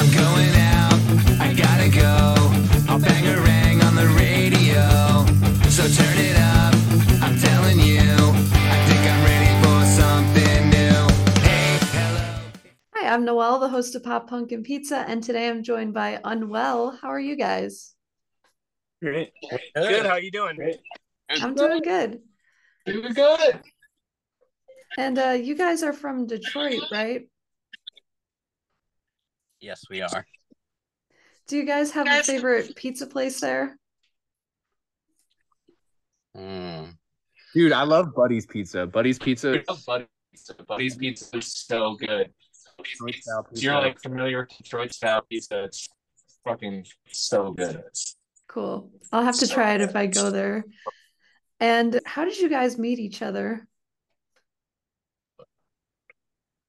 I'm going out, I gotta go. I'll bang a rang on the radio. So turn it up, I'm telling you. I think I'm ready for something new. Hey. Hi, I'm Noelle, the host of Pop Punk and Pizza, and today I'm joined by Unwell. How are you guys? Great. Good. How are you doing? Great. I'm doing good. Doing good. And uh, you guys are from Detroit, right? Yes, we are. Do you guys have a favorite pizza place there? Mm. Dude, I love Buddy's Pizza. Buddy's Pizza. I love Buddy's pizza. Buddy's pizza is so good. Detroit style If you're like familiar with Detroit style pizza, it's fucking so good. Cool. I'll have to try it if I go there. And how did you guys meet each other?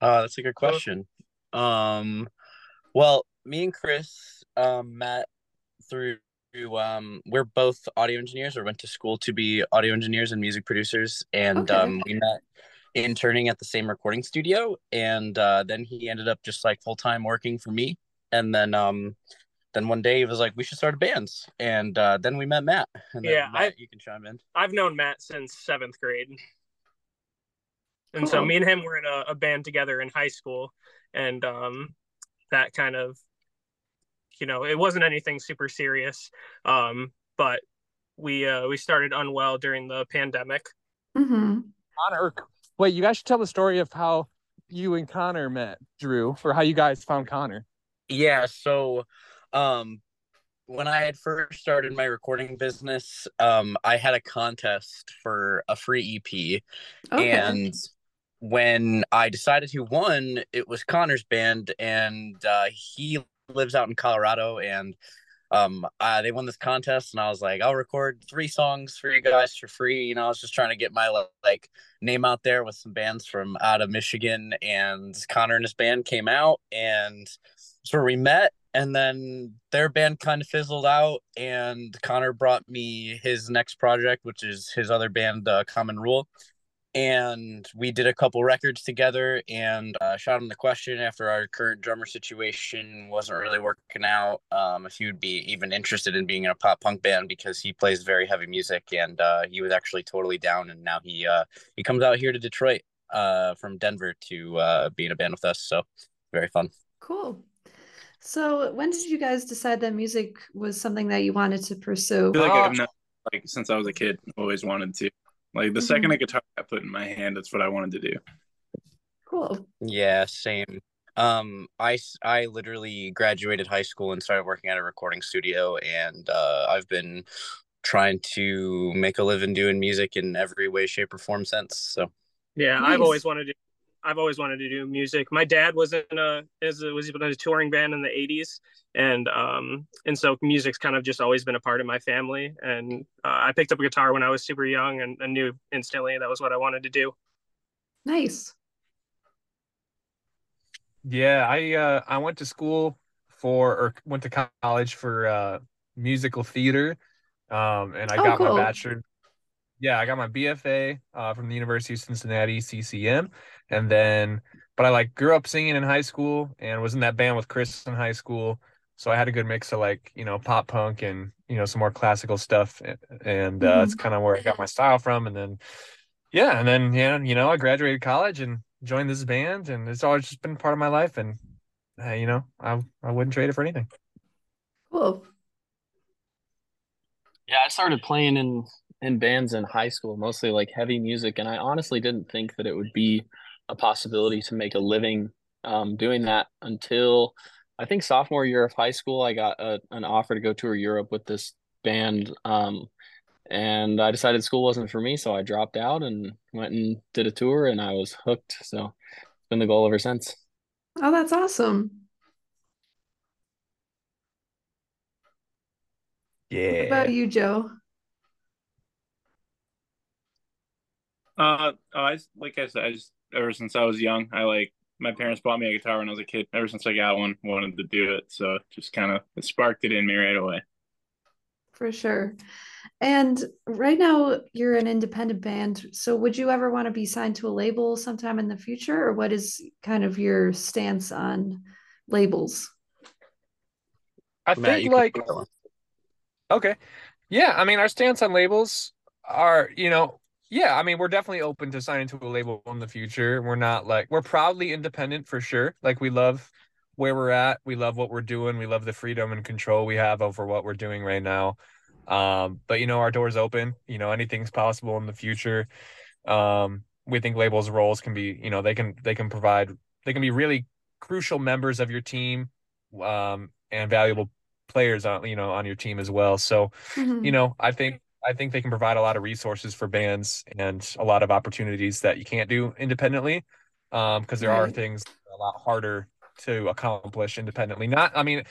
Uh, that's a good question. Um, well, me and Chris um, met through um, we're both audio engineers or went to school to be audio engineers and music producers, and Okay. um, we met interning at the same recording studio, and uh, then he ended up just like full time working for me, and then um, then one day he was like, we should start a band, and uh, then we met Matt. And then, Yeah, Matt, I- you can chime in. I've known Matt since seventh grade, and so me and him were in a, a band together in high school, and um, that kind of, you know, it wasn't anything super serious, um, but we uh, we started unwell during the pandemic. Mm-hmm. Connor. Wait, you guys should tell the story of how you and Connor met, Drew, or how you guys found Connor. Yeah, so um when I had first started my recording business, um I had a contest for a free EP Okay. and when I decided who won, it was Connor's band and uh he lives out in Colorado and um uh, they won this contest and I was like I'll record three songs for you guys for free you know I was just trying to get my like name out there with some bands from out of Michigan and Connor and his band came out and that's where we met and then their band kind of fizzled out and Connor brought me his next project which is his other band uh, Common Rule and we did a couple records together and uh, shot him the question after our current drummer situation wasn't really working out um, if he would be even interested in being in a pop punk band because he plays very heavy music and uh, he was actually totally down and now he uh, he comes out here to Detroit uh, from Denver to uh, be in a band with us so very fun Cool. So when did you guys decide that music was something that you wanted to pursue? I feel like Oh. I've not, like since I was a kid, always wanted to. Like the second a guitar got put in my hand, that's what I wanted to do. Cool. Yeah, same. Um, I I literally graduated high school and started working at a recording studio, and uh, I've been trying to make a living doing music in every way, shape, or form since. So Yeah, Nice. I've always wanted to. I've always wanted to do music. My dad was in a is was in a touring band in the '80s, and um and so music's kind of just always been a part of my family. And uh, I picked up a guitar when I was super young, and, and knew instantly that was what I wanted to do. Nice. Yeah, I uh I went to school for or went to college for uh musical theater. Um and I Oh, got cool. my bachelor. Yeah, I got my BFA uh from the University of Cincinnati CCM and then but I like grew up singing in high school and was in that band with Chris in high school. So I had a good mix of like, you know, pop punk and, you know, some more classical stuff and uh Mhm. it's kind of where I got my style from and then yeah, and then yeah, you know, I graduated college and joined this band, and it's always just been part of my life, and uh, you know, I I wouldn't trade it for anything. Cool. Yeah, I started playing in in bands in high school, mostly like heavy music, and I honestly didn't think that it would be a possibility to make a living um, doing that until I think sophomore year of high school. I got a, an offer to go tour Europe with this band, um, and I decided school wasn't for me, so I dropped out and went and did a tour, and I was hooked. So it's been the goal ever since. Oh, that's awesome. What Yeah. about you, Joe? Uh, oh, I like I said, I just ever since I was young, I like my parents bought me a guitar when I was a kid. Ever since I got one, wanted to do it. So just kind of sparked it in me right away. For sure. And right now, you're an independent band. So, would you ever want to be signed to a label sometime in the future, or what is kind of your stance on labels? I Matt, think like take that one. Okay. Yeah, I mean our stance on labels are, you know, yeah, I mean we're definitely open to signing to a label in the future. We're not like we're proudly independent for sure. Like we love where we're at. We love what we're doing. We love the freedom and control we have over what we're doing right now. Um, but you know, our door's open. You know, anything's possible in the future. Um, we think labels roles can be, you know, they can they can provide they can be really crucial members of your team um and valuable players on you know on your team as well. So Mhm. you know, I think I think they can provide a lot of resources for bands and a lot of opportunities that you can't do independently. Um, because there are Right. things a lot harder to accomplish independently. Not, I mean,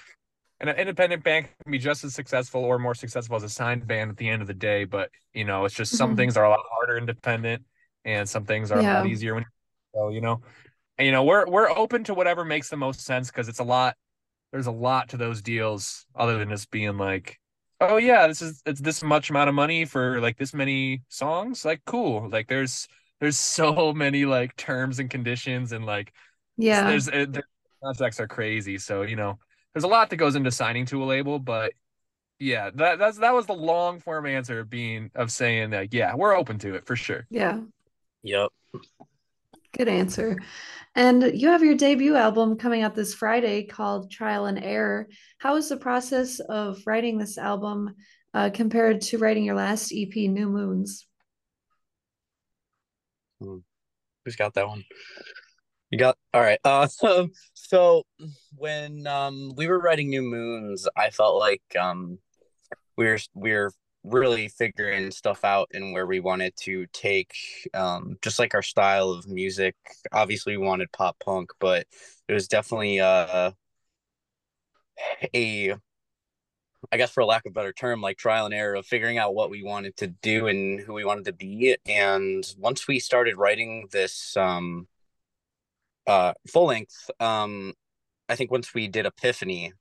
an independent band can be just as successful or more successful as a signed band at the end of the day, but you know, it's just some Mhm. things are a lot harder independent and some things are a lot easier when so you know. And you know, we're we're open to whatever makes the most sense because it's a lot there's a lot to those deals other than just being like oh yeah this is it's this much amount of money for like this many songs like cool like there's there's so many like terms and conditions and like Yeah. there's uh, the contracts are crazy so you know there's a lot that goes into signing to a label but yeah that that's that was the long form answer of being of saying that yeah we're open to it for sure Yeah. Yep. Good answer. And you have your debut album coming out this Friday called Trial and Error. How is the process of writing this album uh, compared to writing your last EP, New Moons? Who's got that one? You got all right. Uh, so so when um we were writing New Moons, I felt like um we were we were really figuring stuff out and where we wanted to take um just like our style of music. Obviously, we wanted pop punk, but it was definitely uh a I guess for lack of a better term, like trial and error of figuring out what we wanted to do and who we wanted to be. And once we started writing this um uh full length, um I think once we did Epiphany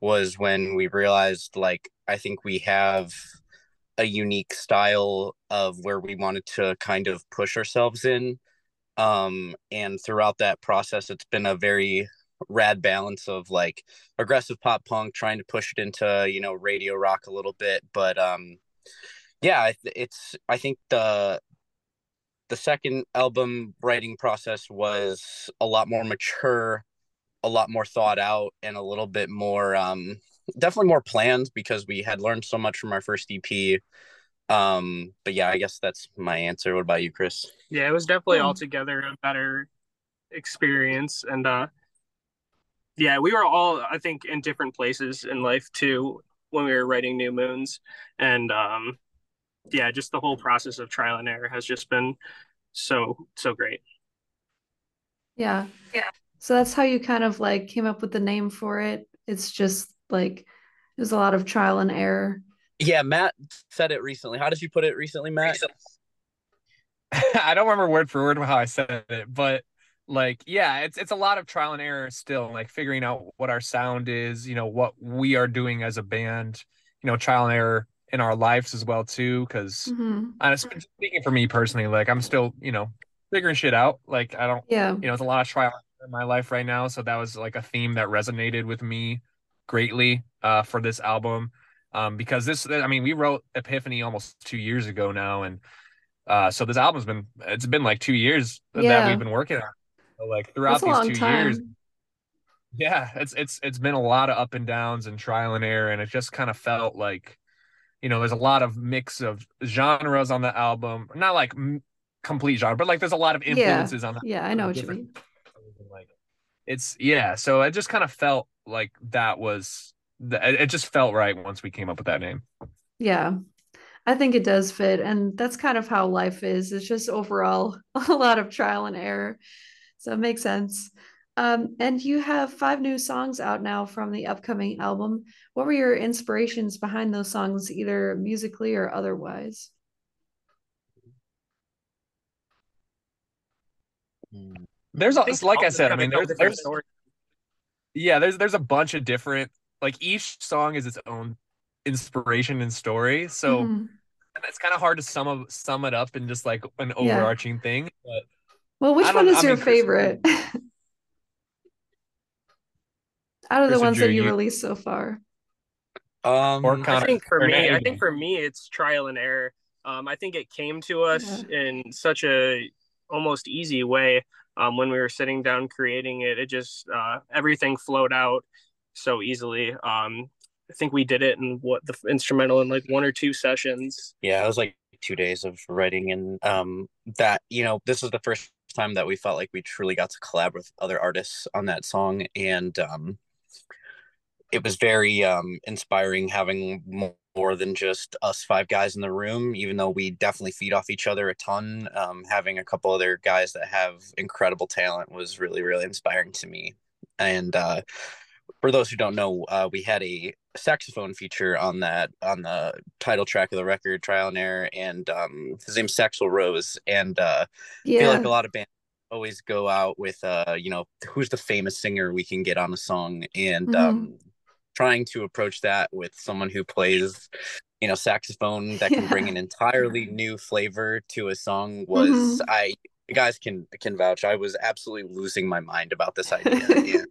was when we realized like I think we have a unique style of where we wanted to kind of push ourselves in. Um and throughout that process it's been a very rad balance of like aggressive pop punk trying to push it into you know radio rock a little bit but um yeah it's i think the the second album writing process was a lot more mature a lot more thought out and a little bit more um definitely more planned because we had learned so much from our first ep um but yeah i guess that's my answer what about you chris Yeah, it was definitely Hmm. altogether a better experience. And uh yeah, we were all I think in different places in life too when we were writing New Moons. And um yeah, just the whole process of trial and error has just been so so great. Yeah. Yeah. So that's how you kind of like came up with the name for it. It's just like there's a lot of trial and error. yeah matt said it recently how did you put it recently matt I don't remember word for word how I said it, but like yeah, it's it's a lot of trial and error still, like figuring out what our sound is, you know, what we are doing as a band, you know, trial and error in our lives as well too, because Mhm. honestly speaking for me personally, like I'm still, you know, figuring shit out. Like I don't Yeah. you know, it's a lot of trial and error in my life right now. So that was like a theme that resonated with me greatly uh for this album. Um because this I mean, we wrote Epiphany almost two years ago now and uh so this album's been it's been like two years that we've been working on. So like throughout these two years, yeah, it's it's it's been a lot of up and downs and trial and error, and it just kind of felt like, you know, there's a lot of mix of genres on the album. Not like m- complete genre, but like there's a lot of Yeah. influences on the Yeah, I know what you mean. like it's yeah. So it just kind of felt like that was the, it it just felt right once we came up with that name. Yeah. I think it does fit. And that's kind of how life is. It's just overall a lot of trial and error. So it makes sense. Um, and you have five new songs out now from the upcoming album. What were your inspirations behind those songs, either musically or otherwise? There's a, like I said, I mean, have there's, there's story. Yeah, there's there's a bunch of different like each song is its own inspiration and story. So Mhm. it's kind of hard to sum of, sum it up in just like an Yeah. overarching thing. But Well, which one is I your mean, favorite out of the Chris or ones that you you- released so far? Um, Or I think for me, I think for me, it's trial and error. Um, I think it came to us in such a almost easy way. Um, when we were sitting down creating it, it just uh, everything flowed out so easily. Um, I think we did it in what the instrumental in like one or two sessions. Yeah, it was like two days of writing, and um, that you know, this was the first time that we felt like we truly got to collab with other artists on that song, and um, it was very um inspiring having more than just us five guys in the room. Even though we definitely feed off each other a ton, um, having a couple other guys that have incredible talent was really, really inspiring to me. And uh, for those who don't know, uh, we had a saxophone feature on that on the title track of the record, Trial and Error, and um, his name's Saxel Rose. And uh, I feel like a lot of bands always go out with, uh, you know, who's the famous singer we can get on a song, and Mhm. um, trying to approach that with someone who plays, you know, saxophone that can bring an entirely new flavor to a song was Mhm. I. You guys can can vouch. I was absolutely losing my mind about this idea. and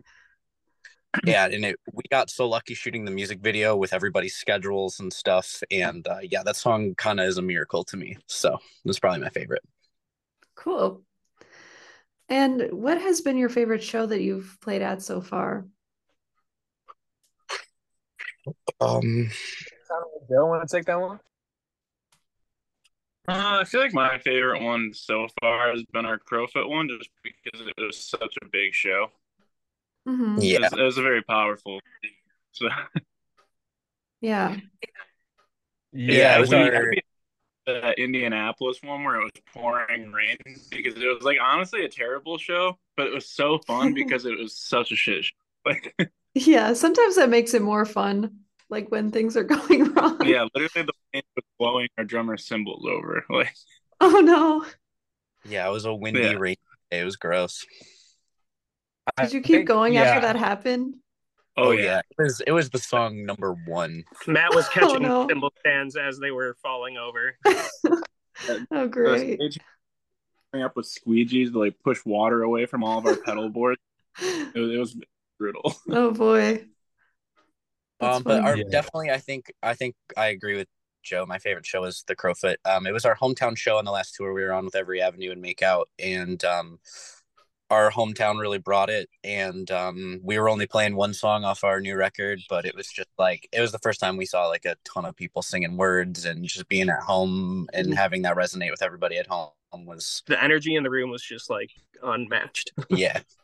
yeah and it, we got so lucky shooting the music video with everybody's schedules and stuff and uh, yeah that song kind of is a miracle to me so it's probably my favorite Cool. And what has been your favorite show that you've played at so far? Um Joe, want to take that one? Uh, I feel like my favorite one so far has been our Crofoot one, just because it was such a big show. Mhm. It yeah was, it was a very powerful. So Yeah. Yeah, it was we our- the Indianapolis one where it was pouring rain because it was like honestly a terrible show, but it was so fun because it was such a shit show. Like Yeah. Sometimes that makes it more fun, like when things are going wrong. yeah, literally the wind was blowing our drummer's cymbals over. Like Oh no. yeah it was a windy Yeah. rain day. it was gross Did you keep think- going yeah. after that happened? oh, oh yeah. it was it was the song number one Matt was oh, catching no. cymbal stands as they were falling over. Oh great. coming up with squeegees to like push water away from all of our pedal boards. It was, it was brutal. Oh boy. That's um but our Yeah. definitely i think i think i agree with joe my favorite show is the crofoot um it was our hometown show on the last tour we were on with every avenue and make out and um our hometown really brought it and um we were only playing one song off our new record but it was just like it was the first time we saw like a ton of people singing words and just being at home and having that resonate with everybody at home was The energy in the room was just like unmatched. yeah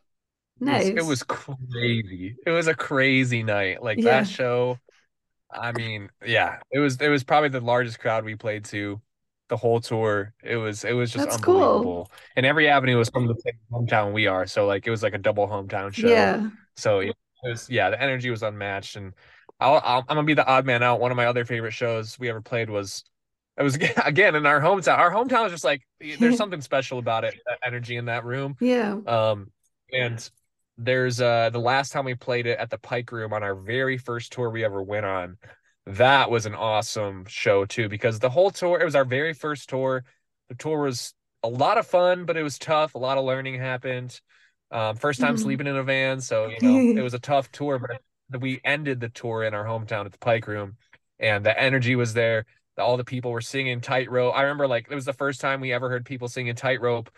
It was- Nice. It was crazy. It was a crazy night. Like Yeah. that show. I mean, yeah, it was it was probably the largest crowd we played to the whole tour. It was it was just That's cool. unbelievable. And every avenue was from the same hometown we are. So like it was like a double hometown show. Yeah. So it was yeah, the energy was unmatched, and I'll, I'll I'm gonna be the odd man out. One of my other favorite shows we ever played was it was again in our hometown. Our hometown is just like there's something special about it. That energy in that room. Yeah. Um, and there's uh the last time we played it at the Pike Room on our very first tour we ever went on. That was an awesome show too because the whole tour it was our very first tour. The tour was a lot of fun, but it was tough. A lot of learning happened. Um, first time Mhm. sleeping in a van, so you know it was a tough tour. But we ended the tour in our hometown at the Pike Room, and the energy was there. All the people were singing Tightrope. I remember like it was the first time we ever heard people singing Tightrope.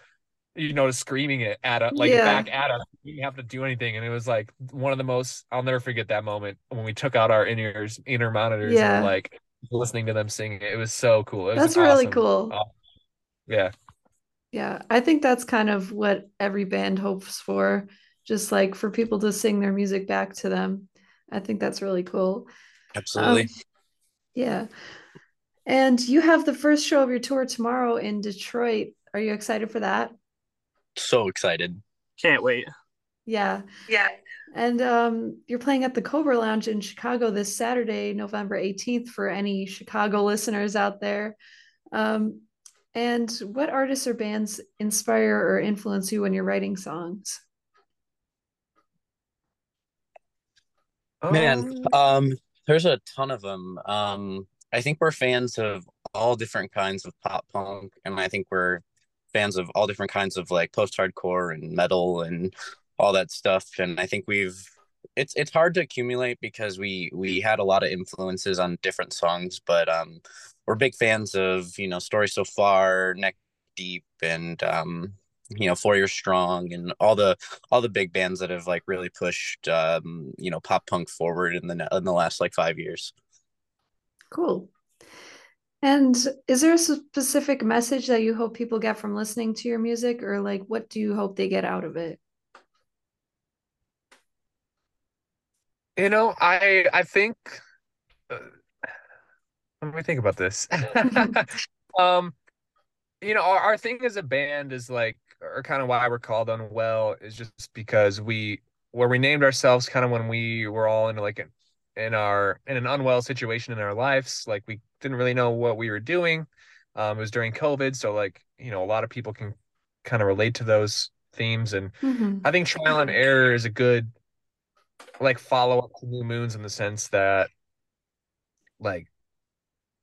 You know, screaming it at us, like Yeah. back at us. We didn't have to do anything, and it was like one of the most. I'll never forget that moment when we took out our in ears, inner monitors, Yeah. and like listening to them singing. It was so cool. It was That's an really awesome- cool. aw- yeah. Yeah, I think that's kind of what every band hopes for, just like for people to sing their music back to them. I think that's really cool. absolutely Um, yeah. And you have the first show of your tour tomorrow in Detroit. Are you excited for that? So excited Can't wait. Yeah. Yeah. And um, you're playing at the Cobra Lounge in Chicago this Saturday, November 18th, for any Chicago listeners out there. Um, and what artists or bands inspire or influence you when you're writing songs? Man, um, there's a ton of them. Um, I think we're fans of all different kinds of pop punk, and I think we're fans of all different kinds of like post hardcore and metal and all that stuff. And I think we've it's it's hard to accumulate because we we had a lot of influences on different songs, but um, we're big fans of you know Story So Far, Neck Deep, and um, you know Four Years Strong, and all the all the big bands that have like really pushed um, you know pop punk forward in the in the last like five years. Cool. And is there a specific message that you hope people get from listening to your music, or like what do you hope they get out of it? You know, I I think uh, let me think about this. um, you know, our, our thing as a band is like, or kind of why we're called Unwell is just because we where we named ourselves kind of when we were all in like an in our in an unwell situation in our lives. Like we didn't really know what we were doing. Um, it was during COVID, so like you know, a lot of people can kind of relate to those themes, and Mhm. I think trial and error is a good like follow up to New Moons in the sense that like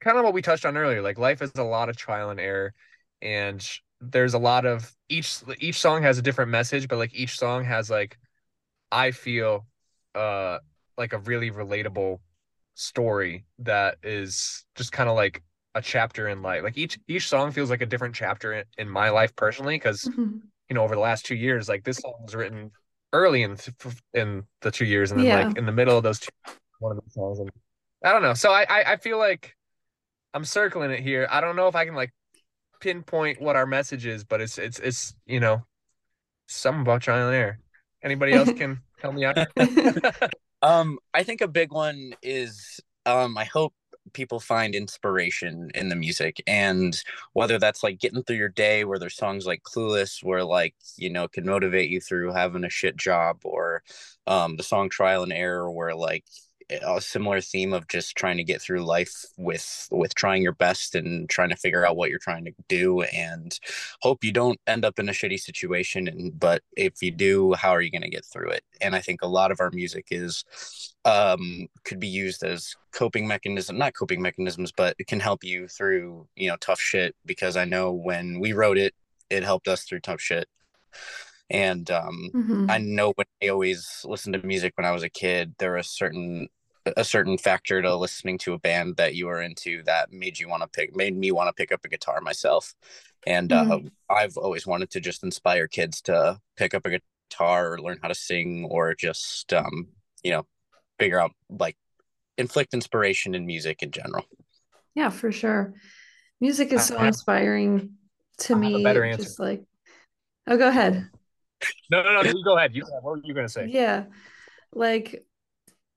kind of what we touched on earlier. Like life is a lot of trial and error, and there's a lot of each each song has a different message, but like each song has like I feel uh like a really relatable story that is just kind of like a chapter in life. Like each each song feels like a different chapter in, in my life personally because Mhm. you know over the last two years like this song was written early in th- in the two years and then Yeah. like in the middle of those two one of the songs and I don't know. So I, I I feel like I'm circling it here. I don't know if I can like pinpoint what our message is, but it's it's it's you know something about trial and error. Anybody else can help me out? Um, I think a big one is um, I hope people find inspiration in the music and whether that's like getting through your day where there's songs like clueless where like you know can motivate you through having a shit job or um the song trial and error where like a similar theme of just trying to get through life with with trying your best and trying to figure out what you're trying to do and hope you don't end up in a shitty situation and but if you do how are you going to get through it and i think a lot of our music is um could be used as coping mechanism not coping mechanisms but it can help you through you know tough shit because i know when we wrote it it helped us through tough shit and um Mhm. I know when I always listened to music when I was a kid, there was certain a certain factor to listening to a band that you were into that made you want to pick made me want to pick up a guitar myself. And uh, Mhm. I've always wanted to just inspire kids to pick up a guitar or learn how to sing or just um, you know, figure out like inflict inspiration in music in general. Yeah, for sure. Music is I so have- inspiring to I have a me. better Just answer. like, oh, go ahead. No, no, no. You go ahead. You what were you gonna say? Yeah, like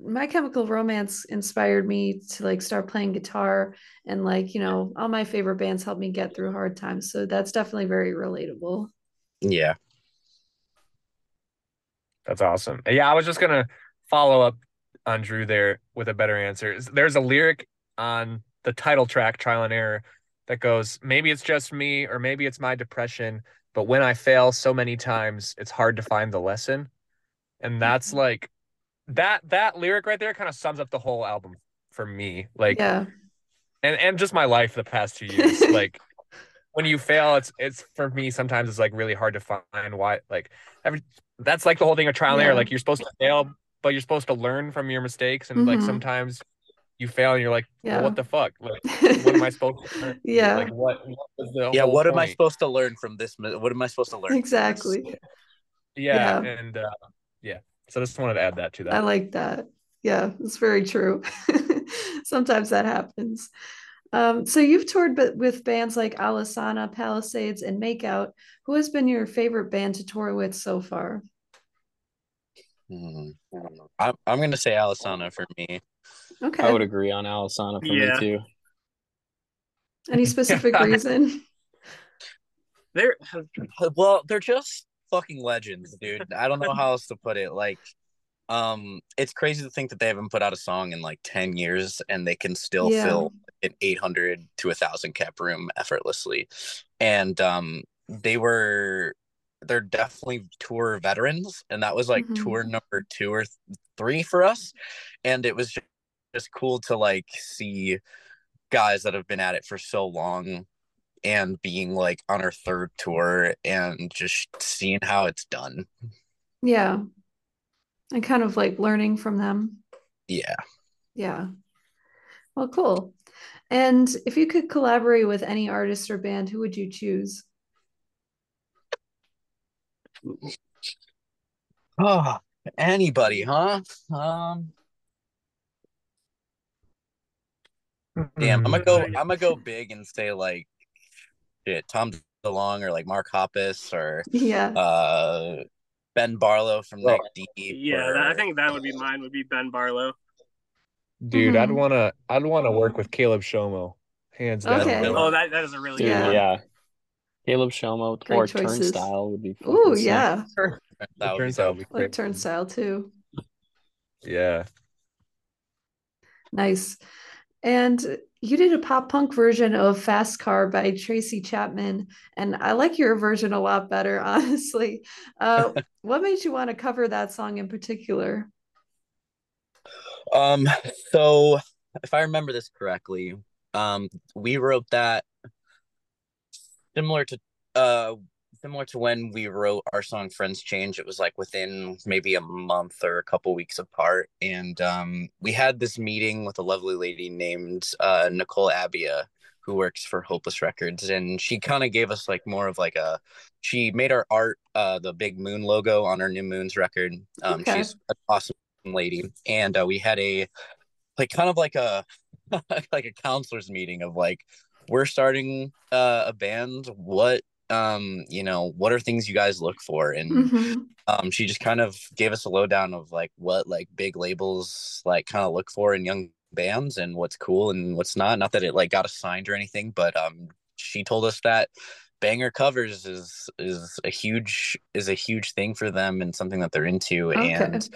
My Chemical Romance inspired me to like start playing guitar, and like you know, all my favorite bands helped me get through hard times. So that's definitely very relatable. Yeah. That's awesome. Yeah, I was just gonna follow up on Drew there with a better answer. There's a lyric on the title track, Trial and Error, that goes, Maybe it's just me, or maybe it's my depression, but when I fail so many times, it's hard to find the lesson. And that's mm-hmm. like that that lyric right there kind of sums up the whole album for me. Like Yeah, and and just my life the past two years. like when you fail, it's it's for me sometimes it's like really hard to find why like every that's like the whole thing of trial and error. Like you're supposed to fail, but you're supposed to learn from your mistakes. And like Mhm. sometimes you fail and you're like, well, what the fuck? Like what am I supposed to learn? Yeah. Like what, what the Yeah, whole what am I supposed to learn from this? What am I supposed to learn? exactly. Yeah, Yeah. and uh yeah. So I just wanted to add that to that. I like that. Yeah, it's very true. Sometimes that happens. Um, so you've toured but with bands like Alesana, Palisades, and Makeout. Who has been your favorite band to tour with so far? Hmm. I'm, I'm going to say Alesana for me. Okay. I would agree on Alesana for Yeah. me too. Any specific reason? They're Well, they're just fucking legends, dude. I don't know how else to put it. Like, um, it's crazy to think that they haven't put out a song in like 10 years and they can still Yeah. fill an 800 to a thousand cap room effortlessly. And um, they were, they're definitely tour veterans. And that was like Mhm. tour number two or th- three for us. And it was just, just cool to like see guys that have been at it for so long and being like on our third tour and just seeing how it's done. Yeah. and kind of like learning from them. Yeah. Yeah. Well, cool. And if you could collaborate with any artist or band, who would you choose? Oh, anybody, huh? Um, damn, I'm gonna go. I'm gonna go big and say like, shit, Tom DeLonge or like Mark Hoppus or Yeah. uh Ben Barlow from Neck Deep. Yeah, or- that, I think that would be mine. Would be Ben Barlow. Dude, I'd Mhm. wanna I'd wanna work with Caleb Shomo. Hands down. Okay. Oh, that that is a really Dude, good Yeah. yeah. Caleb Shomo Great or choices. Turnstile would be. Ooh, fucking sick. yeah. that would be turns out dope. be Like. Turnstile too. Yeah. Nice. And you did a pop punk version of Fast Car by Tracy Chapman, and I like your version a lot better, honestly. Uh, what made you want to cover that song in particular? Um, so if I remember this correctly, um, we wrote that similar to uh similar to when we wrote our song Friends Change. It was like within maybe a month or a couple weeks apart. And um we had this meeting with a lovely lady named uh Nicole Abia who works for Hopeless Records and she kind of gave us like more of like a she made our art uh the big moon logo on our new moons record. Um Okay. she's an awesome lady and uh, we had a like kind of like a like a counselor's meeting of like we're starting uh, a band what um you know what are things you guys look for and Mhm. um she just kind of gave us a lowdown of like what like big labels like kind of look for in young bands and what's cool and what's not not that it like got us signed or anything but um she told us that banger covers is is a huge is a huge thing for them and something that they're into Okay. and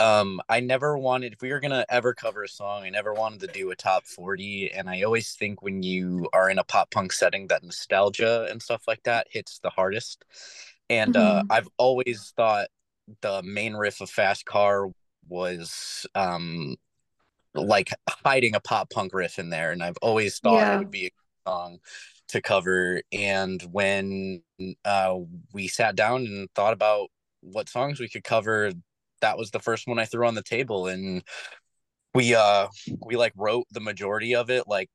um i never wanted if we were gonna ever cover a song i never wanted to do a top 40 and i always think when you are in a pop punk setting that nostalgia and stuff like that hits the hardest and uh Mhm. i've always thought the main riff of fast car was um like hiding a pop punk riff in there and i've always thought Yeah. it would be a song to cover and when uh we sat down and thought about what songs we could cover that was the first one i threw on the table and we uh we like wrote the majority of it like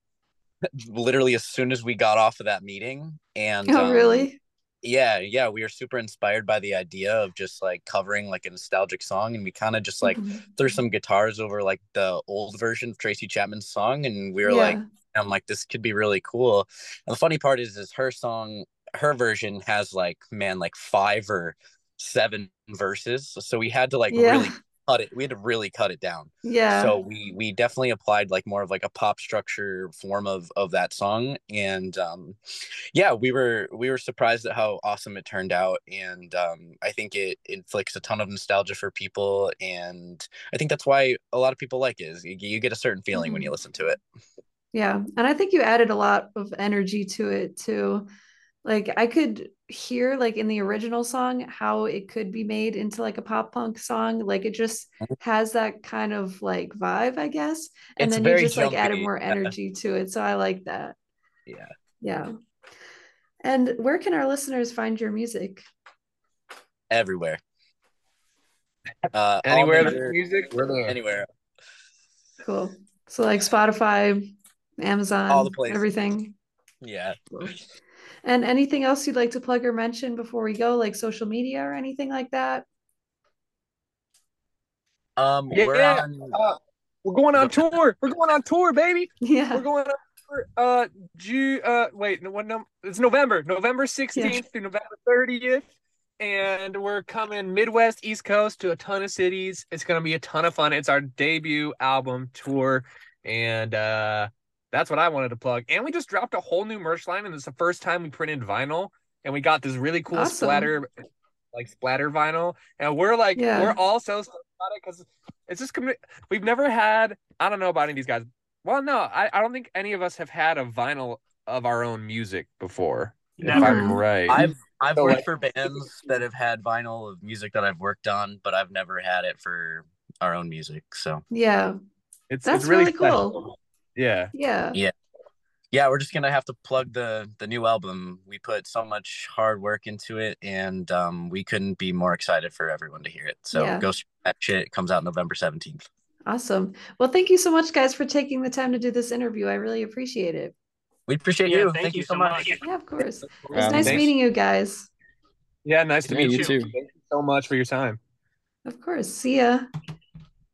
literally as soon as we got off of that meeting and Oh, um, really? yeah yeah we were super inspired by the idea of just like covering like a nostalgic song and we kind of just like Mhm. threw some guitars over like the old version of tracy chapman's song and we were Yeah. like i'm like this could be really cool and the funny part is is her song her version has like man like five or seven verses so we had to like Yeah. really cut it we had to really cut it down Yeah. so we we definitely applied like more of like a pop structure form of of that song and um yeah we were we were surprised at how awesome it turned out and um i think it inflicts a ton of nostalgia for people and i think that's why a lot of people like it is you, you get a certain feeling when you Mhm. listen to it Yeah. And I think you added a lot of energy to it too. Like I could hear like in the original song how it could be made into like a pop punk song. Like it just has that kind of like vibe, I guess. And It's then you very just like added jumpy, more yeah. energy to it. So I like that. yeah Yeah. And where can our listeners find your music? everywhere uh Anywhere major- there's music, we're there. anywhere Cool. So like Spotify, Amazon, All the places. everything. yeah Cool. And anything else you'd like to plug or mention before we go, like social media or anything like that? um Yeah, we're on uh, we're going on tour. We're going on tour, baby. Yeah. We're going on tour. Uh, Ju- uh, wait, no, what num- It's November, November sixteenth through November thirtieth, and we're coming Midwest, East Coast to a ton of cities. It's gonna be a ton of fun. It's our debut album tour, and uh, that's what I wanted to plug. And we just dropped a whole new merch line, and it's the first time we printed vinyl, and we got this really cool Awesome. splatter, like splatter vinyl, and we're like, Yeah. we're all so excited because it's just we've never had. I don't know about any of these guys. Well, no, I, I don't think any of us have had a vinyl of our own music before. If Never. I'm right. I've I've So, worked like- for bands that have had vinyl of music that I've worked on, but I've never had it for our own music. So Yeah. it's That's it's really, really cool. Special. Yeah. Yeah. Yeah. yeah, we're just gonna have to plug the the new album. We put so much hard work into it, and um, we couldn't be more excited for everyone to hear it. So Yeah. go stream that shit. It comes out November seventeenth. Awesome. Well, thank you so much, guys, for taking the time to do this interview. I really appreciate it. We appreciate Yeah, you. thank Thank, you you so so much. much. Yeah, of course. It was having nice us. meeting you guys. Yeah, nice to Yeah, meet you you. too. Thank you so much for your time. Of course. See ya.